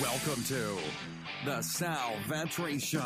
Welcome to the Sal Vetri Show.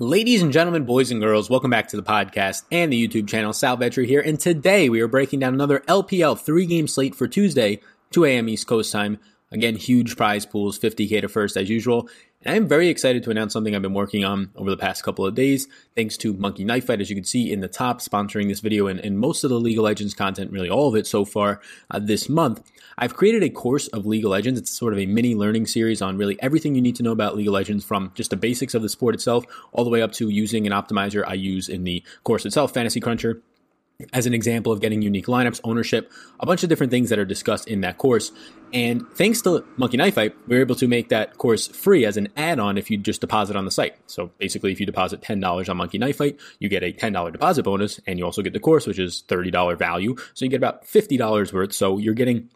Ladies and gentlemen, boys and girls, welcome back to the podcast and the YouTube channel. Sal Vetri here, and today we are breaking down another LPL three game slate for Tuesday, 2 a.m. East Coast time. Again, huge prize pools, 50k to first as usual. And I'm very excited to announce something I've been working on over the past couple of days, thanks to Monkey Knife Fight, as you can see in the top, sponsoring this video and, and most of the League of Legends content, really all of it so far uh, this month. I've created a course of League of Legends. It's sort of a mini learning series on really everything you need to know about League of Legends from just the basics of the sport itself all the way up to using an optimizer I use in the course itself, Fantasy Cruncher as an example of getting unique lineups, ownership, a bunch of different things that are discussed in that course. And thanks to Monkey Knife Fight, we are able to make that course free as an add-on if you just deposit on the site. So basically, if you deposit $10 on Monkey Knife Fight, you get a $10 deposit bonus, and you also get the course, which is $30 value. So you get about $50 worth. So you're getting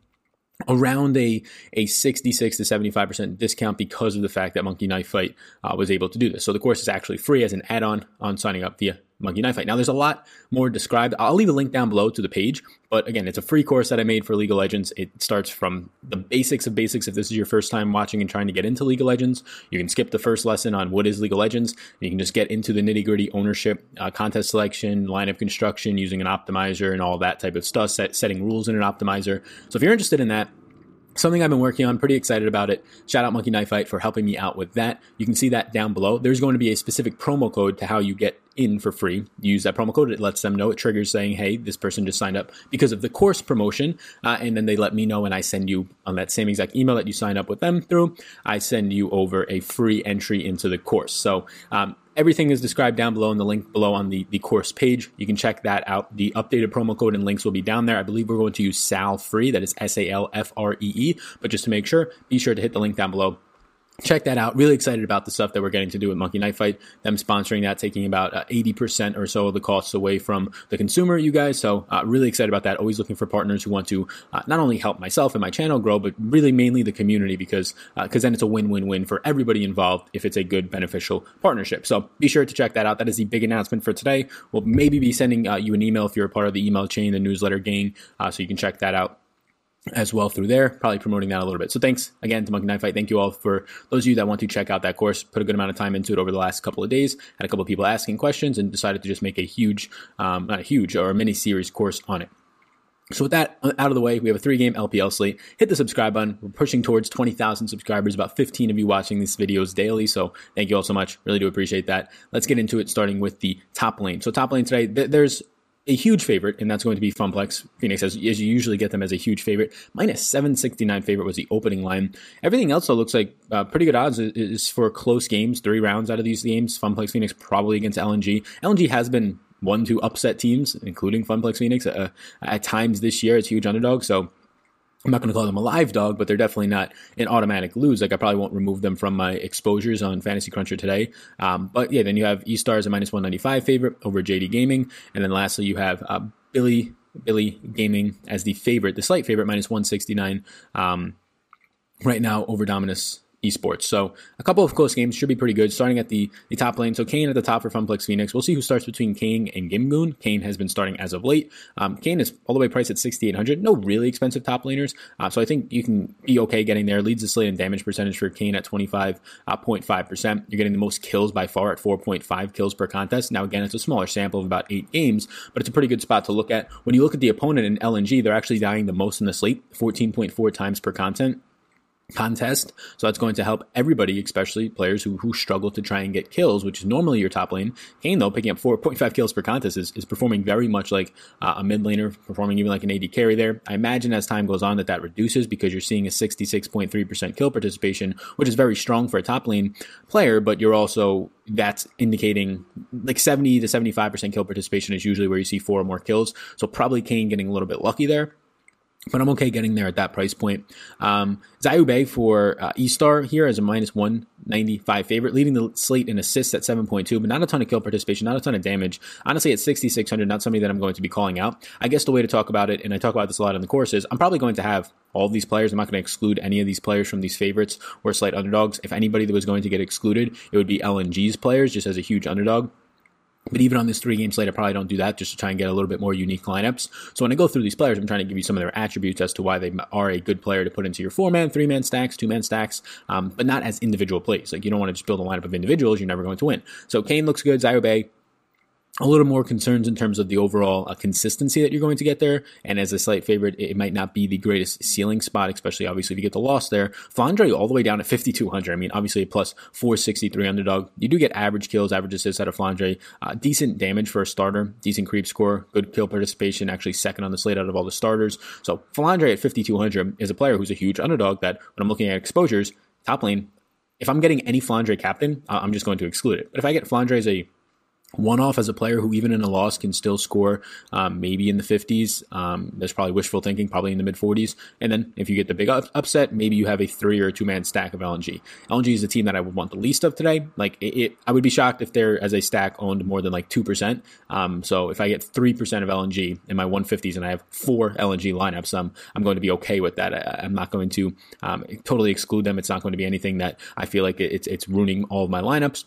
around a, a 66 to 75% discount because of the fact that Monkey Knife Fight uh, was able to do this. So the course is actually free as an add-on on signing up via Monkey Knife Fight. Now, there's a lot more described. I'll leave a link down below to the page, but again, it's a free course that I made for League of Legends. It starts from the basics of basics. If this is your first time watching and trying to get into League of Legends, you can skip the first lesson on what is League of Legends, you can just get into the nitty gritty ownership, uh, contest selection, lineup construction, using an optimizer, and all that type of stuff, set, setting rules in an optimizer. So if you're interested in that, something I've been working on, pretty excited about it. Shout out Monkey Knife Fight for helping me out with that. You can see that down below. There's going to be a specific promo code to how you get in for free. Use that promo code. It lets them know. It triggers saying, hey, this person just signed up because of the course promotion. Uh, and then they let me know and I send you on that same exact email that you sign up with them through. I send you over a free entry into the course. So, um, Everything is described down below in the link below on the, the course page. You can check that out. The updated promo code and links will be down there. I believe we're going to use SAL free. That is S A L F R E E. But just to make sure, be sure to hit the link down below check that out. Really excited about the stuff that we're getting to do with Monkey Knife Fight. Them sponsoring that, taking about uh, 80% or so of the costs away from the consumer, you guys. So, uh, really excited about that. Always looking for partners who want to uh, not only help myself and my channel grow, but really mainly the community because, because uh, then it's a win-win-win for everybody involved if it's a good, beneficial partnership. So, be sure to check that out. That is the big announcement for today. We'll maybe be sending uh, you an email if you're a part of the email chain, the newsletter gang, uh, so you can check that out as well through there, probably promoting that a little bit. So thanks again to Monkey Knife Fight. Thank you all for those of you that want to check out that course. Put a good amount of time into it over the last couple of days. Had a couple of people asking questions and decided to just make a huge, um, not a huge or a mini series course on it. So with that uh, out of the way, we have a three game LPL slate. Hit the subscribe button. We're pushing towards 20,000 subscribers, about 15 of you watching these videos daily. So thank you all so much. Really do appreciate that. Let's get into it, starting with the top lane. So top lane today, th- there's a huge favorite, and that's going to be FunPlus. Phoenix, as, as you usually get them as a huge favorite. Minus 769 favorite was the opening line. Everything else, though, looks like uh, pretty good odds is, for close games, three rounds out of these games. FunPlus Phoenix probably against LNG. LNG has been one to upset teams, including FunPlus Phoenix, uh, at times this year. It's huge underdog, so I'm not going to call them a live dog, but they're definitely not an automatic lose. Like I probably won't remove them from my exposures on Fantasy Cruncher today. Um, but yeah, then you have E Stars a minus 195 favorite over JD Gaming, and then lastly you have uh, Billy Billy Gaming as the favorite, the slight favorite minus 169 um, right now over Dominus esports. So a couple of close games should be pretty good. Starting at the, the top lane, so Kane at the top for FunPlus Phoenix. We'll see who starts between Kane and Gimgoon. Kane has been starting as of late. Um, Kayn is all the way priced at 6,800. No really expensive top laners, uh, so I think you can be okay getting there. Leads the slate in damage percentage for Kane at 25.5%. Uh, You're getting the most kills by far at 4.5 kills per contest. Now again, it's a smaller sample of about eight games, but it's a pretty good spot to look at. When you look at the opponent in LNG, they're actually dying the most in the slate, 14.4 times per content contest. So that's going to help everybody, especially players who, who struggle to try and get kills, which is normally your top lane. Kane, though, picking up 4.5 kills per contest is, is performing very much like uh, a mid laner, performing even like an AD carry there. I imagine as time goes on that that reduces because you're seeing a 66.3% kill participation, which is very strong for a top lane player, but you're also, that's indicating like 70 to 75% kill participation is usually where you see four or more kills. So probably Kane getting a little bit lucky there but I'm okay getting there at that price point. Um, Zayube for uh, E-Star here as a minus 195 favorite, leading the slate in assists at 7.2, but not a ton of kill participation, not a ton of damage. Honestly, at 6,600, not somebody that I'm going to be calling out. I guess the way to talk about it, and I talk about this a lot in the courses, I'm probably going to have all these players. I'm not going to exclude any of these players from these favorites or slight underdogs. If anybody that was going to get excluded, it would be LNG's players, just as a huge underdog. But even on this three game slate, I probably don't do that just to try and get a little bit more unique lineups. So when I go through these players, I'm trying to give you some of their attributes as to why they are a good player to put into your four man, three man stacks, two man stacks, um, but not as individual plays. Like you don't want to just build a lineup of individuals, you're never going to win. So Kane looks good, Zayobay, a little more concerns in terms of the overall uh, consistency that you're going to get there. And as a slight favorite, it, might not be the greatest ceiling spot, especially obviously if you get the loss there. Flandre all the way down at 5,200. I mean, obviously a plus 463 underdog. You do get average kills, average assists out of Flandre. Uh, decent damage for a starter, decent creep score, good kill participation, actually second on the slate out of all the starters. So Flandre at 5,200 is a player who's a huge underdog that when I'm looking at exposures, top lane, if I'm getting any Flandre captain, I'm just going to exclude it. But if I get Flandre as a one off as a player who, even in a loss, can still score um, maybe in the 50s. Um, that's probably wishful thinking, probably in the mid 40s. And then if you get the big up- upset, maybe you have a three or two man stack of LNG. LNG is the team that I would want the least of today. Like, it, it I would be shocked if they're as a stack owned more than like 2%. Um, so if I get 3% of LNG in my 150s and I have four LNG lineups, um, I'm going to be okay with that. I, am not going to um, totally exclude them. It's not going to be anything that I feel like it's, it's ruining all of my lineups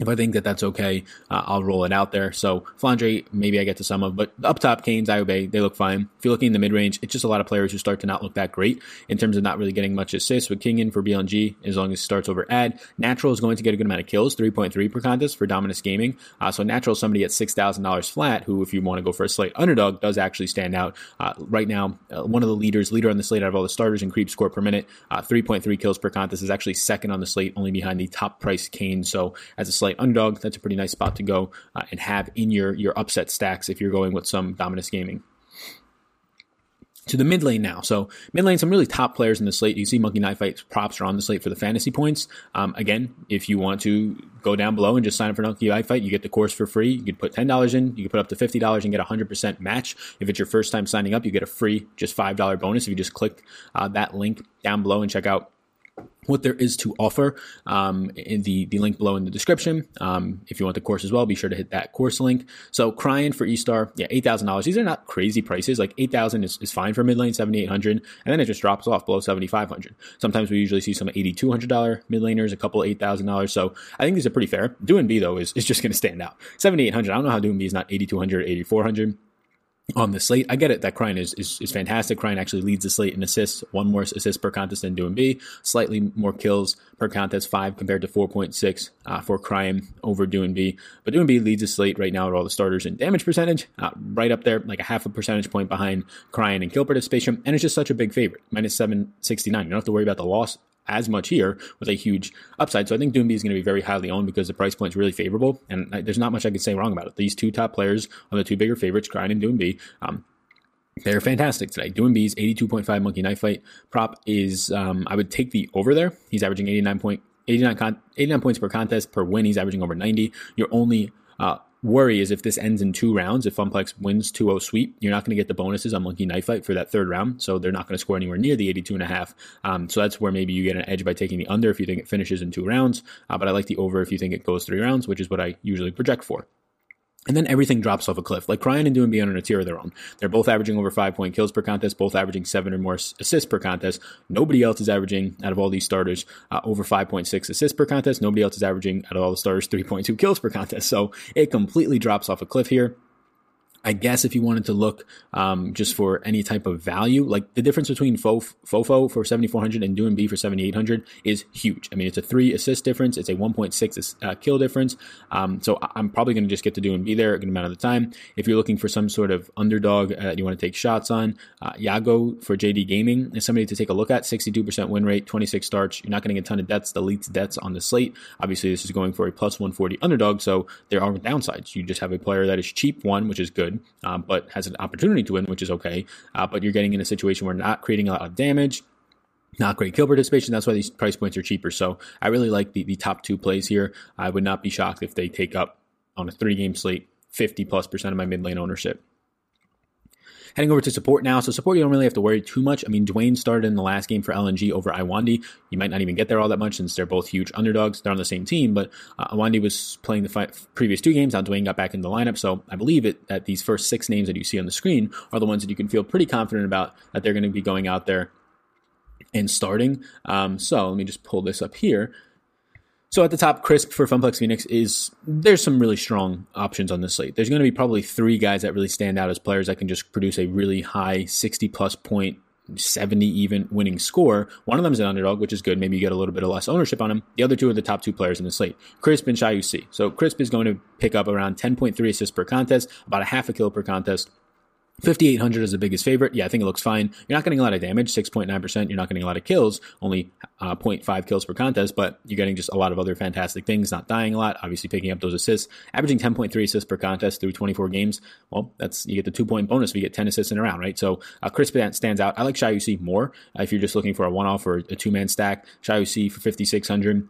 if I think that that's okay, uh, I'll roll it out there. So Flandre, maybe I get to some of, but up top, Canes, Ayoube, they look fine. If you're looking in the mid range, it's just a lot of players who start to not look that great in terms of not really getting much assists. With King in for BLNG, as long as he starts over ad, Natural is going to get a good amount of kills, 3.3 per contest for Dominus Gaming. Uh, so Natural is somebody at $6,000 flat who, if you want to go for a slight underdog, does actually stand out. Uh, right now, uh, one of the leaders, leader on the slate out of all the starters in creep score per minute, uh, 3.3 kills per contest is actually second on the slate, only behind the top price Kane. So as a slight underdog, that's a pretty nice spot to go uh, and have in your your upset stacks if you're going with some Dominus Gaming to the mid lane now. So mid lane, some really top players in the slate. You see Monkey Knife Fight props are on the slate for the fantasy points. Um, again, if you want to go down below and just sign up for Monkey Knife Fight, you get the course for free. You can put ten dollars in, you can put up to fifty dollars and get a hundred percent match. If it's your first time signing up, you get a free just five dollar bonus if you just click uh, that link down below and check out what there is to offer um, in the, the link below in the description. Um, if you want the course as well, be sure to hit that course link. So Cryin for E-Star, yeah, $8,000. These are not crazy prices. Like 8000 is, is fine for mid lane, 7800 and then it just drops off below 7500 Sometimes we usually see some $8,200 mid laners, a couple $8,000. So I think these are pretty fair. Doinb though is, is just going to stand out. 7800 I don't know how Doinb is not 8200 8400 on the slate. I get it that Cryin is, is, is fantastic. Cryin actually leads the slate in assists, one more assist per contest than Doinb, slightly more kills per contest, five compared to 4.6 uh, for Cryin over Doinb. But Doinb leads the slate right now at all the starters in damage percentage, uh, right up there, like a half a percentage point behind Cryin and kill participation. And it's just such a big favorite, minus 769. You don't have to worry about the loss as much here with a huge upside. So I think Doinb is going to be very highly owned because the price point is really favorable, and there's not much I can say wrong about it. These two top players are the two bigger favorites, Cryin and Doinb. Um, they're fantastic today. Doinb's 82.5 monkey knife fight prop is, um, I would take the over there. He's averaging 89 point, 89, con- 89 points per contest per win. He's averaging over 90. You're only uh, worry is if this ends in two rounds, if FunPlus wins 2-0 sweep, you're not going to get the bonuses on Monkey Knife Fight for that third round. So they're not going to score anywhere near the 82 and a half. Um, so that's where maybe you get an edge by taking the under if you think it finishes in two rounds. Uh, but I like the over if you think it goes three rounds, which is what I usually project for. And then everything drops off a cliff. Like Cryin and Doinb on a tier of their own. They're both averaging over five point kills per contest, both averaging seven or more assists per contest. Nobody else is averaging, out of all these starters, uh, over 5.6 assists per contest. Nobody else is averaging, out of all the starters, 3.2 kills per contest. So it completely drops off a cliff here. I guess if you wanted to look um, just for any type of value, like the difference between Fofo for 7,400 and Doinb for 7,800 is huge. I mean, it's a three assist difference, it's a 1.6 uh, kill difference. Um, so I'm probably going to just get to Doinb there a good amount of the time. If you're looking for some sort of underdog uh, you want to take shots on, uh, Yagao for JD Gaming is somebody to take a look at. 62% win rate, 26 starts. You're not getting a ton of debts, the debts on the slate. Obviously, this is going for a plus 140 underdog, so there are downsides. You just have a player that is cheap, one, which is good um, but has an opportunity to win, which is okay. Uh, but you're getting in a situation where not creating a lot of damage, not great kill participation. That's why these price points are cheaper. So I really like the, the top two plays here. I would not be shocked if they take up on a three game slate 50 plus percent of my mid lane ownership. Heading over to support now. So support, you don't really have to worry too much. I mean, Dwayne started in the last game for LNG over Iwandy. You might not even get there all that much since they're both huge underdogs. They're on the same team, but uh, Iwandy was playing the five, previous two games. Now Dwayne got back in the lineup. So I believe it that these first six names that you see on the screen are the ones that you can feel pretty confident about that they're going to be going out there and starting. Um, so let me just pull this up here. So at the top, Crisp for Funplex Phoenix is there's some really strong options on this slate. There's going to be probably three guys that really stand out as players that can just produce a really high 60 plus point 70 even winning score. One of them is an underdog, which is good. Maybe you get a little bit of less ownership on him. The other two are the top two players in the slate, Crisp and ShiauC. So Crisp is going to pick up around 10.3 assists per contest, about a half a kill per contest. 5800 is the biggest favorite. Yeah, I think it looks fine. You're not getting a lot of damage, 6.9%. You're not getting a lot of kills, only uh, 0.5 kills per contest, but you're getting just a lot of other fantastic things, not dying a lot, obviously picking up those assists, averaging 10.3 assists per contest through 24 games. Well, that's, you get the two point bonus if you get 10 assists in a round, right? So, uh, Chris stands out. I like UC more. Uh, if you're just looking for a one off or a two man stack, UC for 5600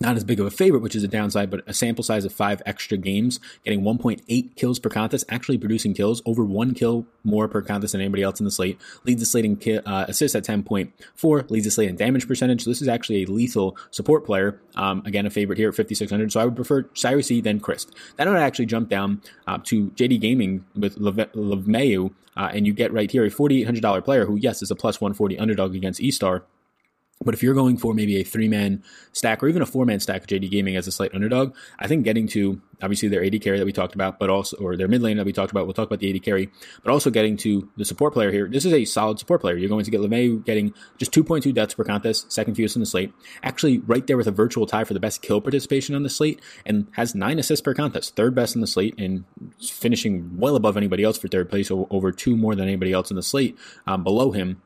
not as big of a favorite, which is a downside, but a sample size of five extra games, getting 1.8 kills per contest, actually producing kills, over one kill more per contest than anybody else in the slate. Leads the slate in ki- uh, assists at 10.4, leads the slate in damage percentage. So this is actually a lethal support player. Um, again, a favorite here at 5,600. So I would prefer Cyrus E than Crisp. Then I would actually jump down uh, to JD Gaming with LvMao, uh, and you get right here a $4,800 player who, yes, is a plus 140 underdog against E-Star. But if you're going for maybe a three man stack or even a four man stack of JD Gaming as a slight underdog, I think getting to obviously their AD carry that we talked about, but also, or their mid lane that we talked about, we'll talk about the AD carry, but also getting to the support player here. This is a solid support player. You're going to get LvMao getting just 2.2 deaths per contest, second fewest in the slate, actually right there with a virtual tie for the best kill participation on the slate, and has nine assists per contest, third best in the slate, and finishing well above anybody else for third place, over two more than anybody else in the slate um, below him.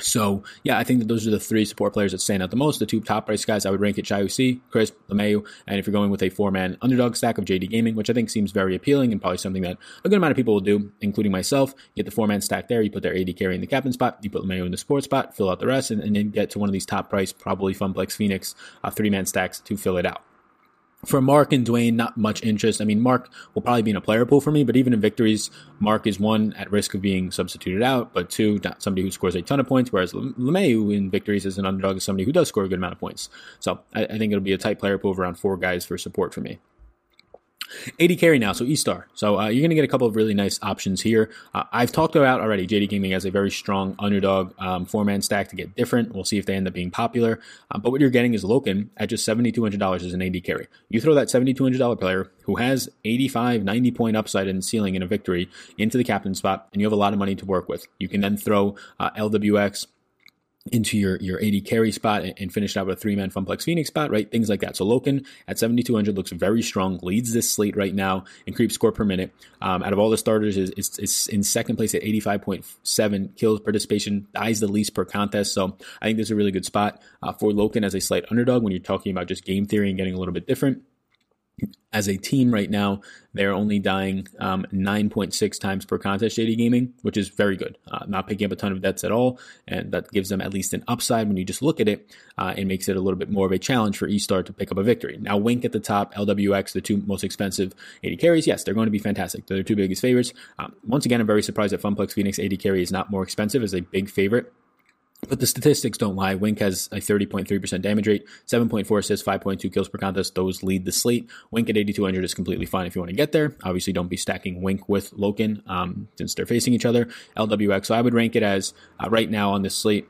So yeah, I think that those are the three support players that stand out the most. The two top price guys I would rank at ShiauC, Chris LvMao, and if you're going with a four man underdog stack of JD Gaming, which I think seems very appealing and probably something that a good amount of people will do, including myself. Get the four man stack there, you put their AD carry in the captain spot, you put LvMao in the support spot, fill out the rest, and, and then get to one of these top price, probably FunPlus Phoenix uh, three man stacks to fill it out. For Mark and Dwayne, not much interest. I mean, Mark will probably be in a player pool for me, but even in victories, Mark is one at risk of being substituted out, but two, not somebody who scores a ton of points, whereas LvMao, who in victories as an underdog, is somebody who does score a good amount of points. So I, I think it'll be a tight player pool of around four guys for support for me. AD carry now, so E star. So uh, you're going to get a couple of really nice options here. Uh, I've talked about already. JD Gaming has a very strong underdog um, four man stack to get different. We'll see if they end up being popular. Um, but what you're getting is Loken at just seventy two hundred dollars as an AD carry. You throw that seventy two hundred dollar player who has 85, 90 point upside and ceiling in a victory into the captain spot, and you have a lot of money to work with. You can then throw uh, LWX into your, your AD carry spot and, and finish out with a three man FunPlus Phoenix spot, right? Things like that. So Loken at 7,200 looks very strong, leads this slate right now in creep score per minute. Um, out of all the starters, is, is in second place at 85.7 kills participation, dies the least per contest. So I think this is a really good spot uh, for Loken as a slight underdog when you're talking about just game theory and getting a little bit different as a team right now, they're only dying um, 9.6 times per contest, JD Gaming, which is very good. Uh, not picking up a ton of deaths at all, and that gives them at least an upside when you just look at it. Uh, it makes it a little bit more of a challenge for E-Star to pick up a victory. Now, Wink at the top, LWX, the two most expensive AD carries, yes, they're going to be fantastic. They're the two biggest favorites. Um, once again, I'm very surprised that FunPlus Phoenix AD carry is not more expensive as a big favorite but the statistics don't lie. Wink has a 30.3% damage rate, 7.4 assists, 5.2 kills per contest. Those lead the slate. Wink at 8,200 is completely fine if you want to get there. Obviously, don't be stacking Wink with Loken um, since they're facing each other. LWX, so I would rank it as uh, right now on this slate.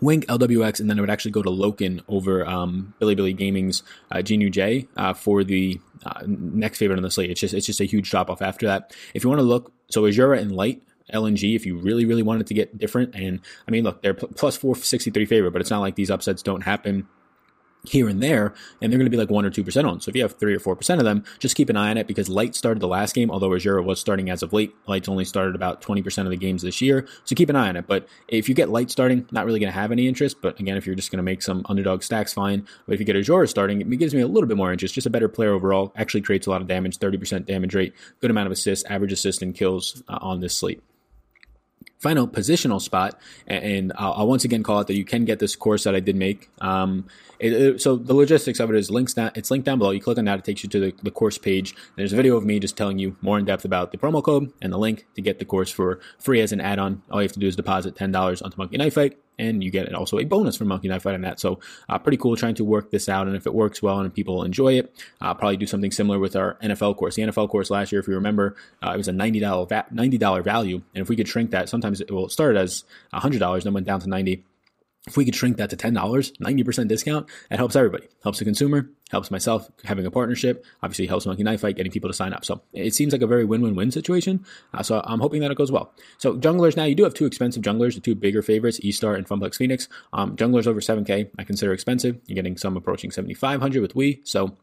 Wink, LWX, and then I would actually go to Loken over um, Billy Gaming's uh, Jinyu J uh, for the uh, next favorite on the slate. It's just it's just a huge drop off after that. If you want to look, so Azura and Light LNG if you really, really wanted to get different. And I mean, look, they're plus 463 favorite, but it's not like these upsets don't happen here and there, and they're going to be like 1 or 2% on. So if you have 3 or 4% of them, just keep an eye on it because Light started the last game, although Azura was starting as of late. Light's only started about 20% of the games this year, so keep an eye on it. But if you get Light starting, not really going to have any interest. But again, if you're just going to make some underdog stacks, fine. But if you get Azura starting, it gives me a little bit more interest. Just a better player overall, actually creates a lot of damage, 30% damage rate, good amount of assists, average assist and kills uh, on this slate final positional spot. And I'll, I'll, once again call out that you can get this course that I did make. Um, it, it, so the logistics of it is links down. It's linked down below. You click on that, it takes you to the, the course page. There's a video of me just telling you more in depth about the promo code and the link to get the course for free as an add-on. All you have to do is deposit ten dollars onto Monkey Knife Fight, and you get also a bonus for Monkey Knife Fight that. So uh, pretty cool trying to work this out. And if it works well and people enjoy it, I'll probably do something similar with our NFL course. The NFL course last year, if you remember, uh, it was a ninety dollar va- ninety dollar value, and if we could shrink that, sometimes it will start as hundred dollars, then went down to ninety if we could shrink that to $10, 90% discount, that helps everybody. Helps the consumer, helps myself having a partnership, obviously helps Monkey Knife Fight getting people to sign up. So it seems like a very win-win-win situation. Uh, so I'm hoping that it goes well. So junglers now, you do have two expensive junglers, the two bigger favorites, E-Star and FunPlus Phoenix. Um, junglers over 7K, I consider expensive. You're getting some approaching 7,500 with Wei. So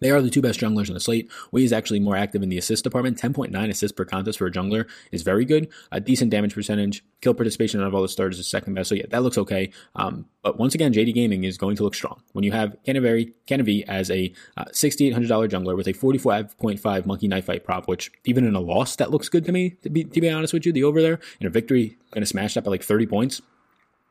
they are the two best junglers on the slate. Wei is actually more active in the assist department. 10.9 assists per contest for a jungler is very good. A decent damage percentage. Kill participation out of all the starters is second best. So yeah, that looks okay. Um, but once again, JD Gaming is going to look strong. When you have Kanavi, Kanavi as a uh, $6,800 jungler with a 45.5 Monkey Knife Fight prop, which even in a loss, that looks good to me, to be, to be honest with you. The over there in a victory, going to smash that by like 30 points.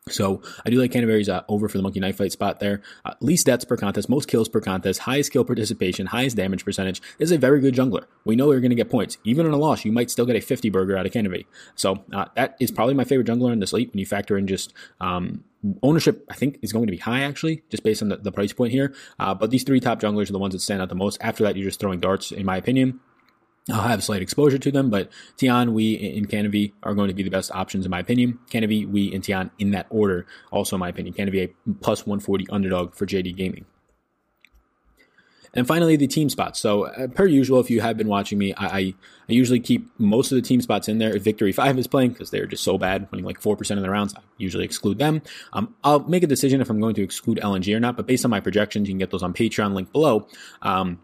So I do like Kanavi's uh, over for the Monkey Knife Fight spot there. Uh, least deaths per contest, most kills per contest, highest kill participation, highest damage percentage. This is a very good jungler. We know you're going to get points. Even in a loss, you might still get a 50 burger out of Canterbury. So uh, that is probably my favorite jungler in the slate when you factor in just um, ownership. I think is going to be high actually, just based on the, the price point here. Uh, but these three top junglers are the ones that stand out the most. After that, you're just throwing darts, in my opinion. I'll have slight exposure to them, but Tian, Wei, and Kanavi are going to be the best options in my opinion. Kanavi, Wei, and Tian in that order, also in my opinion. Kanavi a plus 140 underdog for JD Gaming. And finally, the team spots. So, uh, per usual, if you have been watching me, I, I, I, usually keep most of the team spots in there if Victory 5 is playing because they're just so bad, winning like 4% of the rounds. I usually exclude them. Um, I'll make a decision if I'm going to exclude LNG or not, but based on my projections, you can get those on Patreon, link below. Um,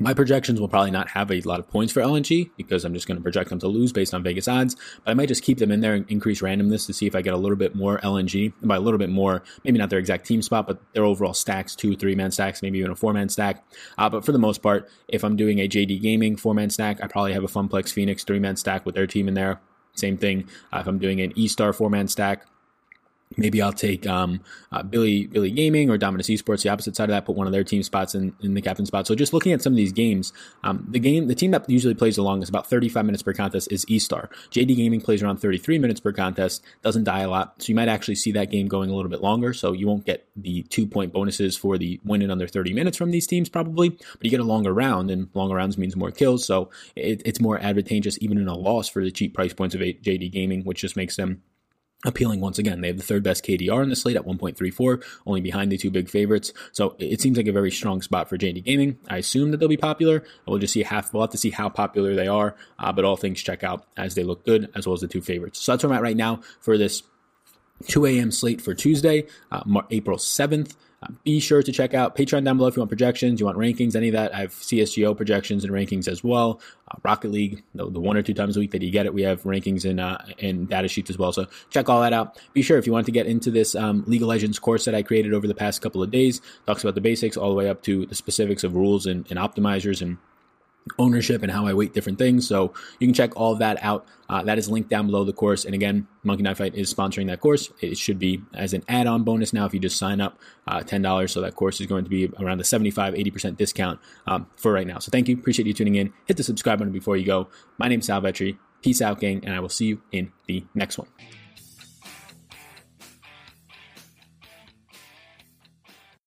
my projections will probably not have a lot of points for LNG because I'm just going to project them to lose based on Vegas odds. But I might just keep them in there and increase randomness to see if I get a little bit more LNG. And by a little bit more, maybe not their exact team spot, but their overall stacks, two, three man stacks, maybe even a four man stack. Uh, but for the most part, if I'm doing a JD Gaming four man stack, I probably have a FunPlus Phoenix three man stack with their team in there. Same thing. Uh, if I'm doing an E Star four man stack, Maybe I'll take um, uh, Bilibili Gaming or Dominus Esports, the opposite side of that, put one of their team spots in, in the captain spot. So just looking at some of these games, um, the game the team that usually plays the longest, about 35 minutes per contest, is E-Star. JD Gaming plays around 33 minutes per contest, doesn't die a lot, so you might actually see that game going a little bit longer. So you won't get the two point bonuses for the win in under 30 minutes from these teams probably, but you get a longer round, and longer rounds means more kills. So it, it's more advantageous even in a loss for the cheap price points of JD Gaming, which just makes them appealing once again. They have the third best KDR in the slate at 1.34, only behind the two big favorites. So it seems like a very strong spot for JD Gaming. I assume that they'll be popular. We'll just see half. We'll have to see how popular they are. Uh, but all things check out as they look good, as well as the two favorites. So that's where I'm at right now for this 2 a.m. slate for Tuesday, uh, April 7th. Uh, be sure to check out Patreon down below if you want projections, you want rankings, any of that. I have CSGO projections and rankings as well. Uh, Rocket League, the, the, one or two times a week that you get it, we have rankings and uh, and data sheets as well. So check all that out. Be sure if you want to get into this um, League of Legends course that I created over the past couple of days, talks about the basics all the way up to the specifics of rules and, and optimizers and ownership and how I weight different things. So you can check all of that out. Uh, that is linked down below the course. And again, Monkey Knife Fight is sponsoring that course. It should be as an add-on bonus now if you just sign up uh, $10. So that course is going to be around a 75, 80% discount um, for right now. So thank you. Appreciate you tuning in. Hit the subscribe button before you go. My name's Sal Vetri. Peace out, gang, and I will see you in the next one.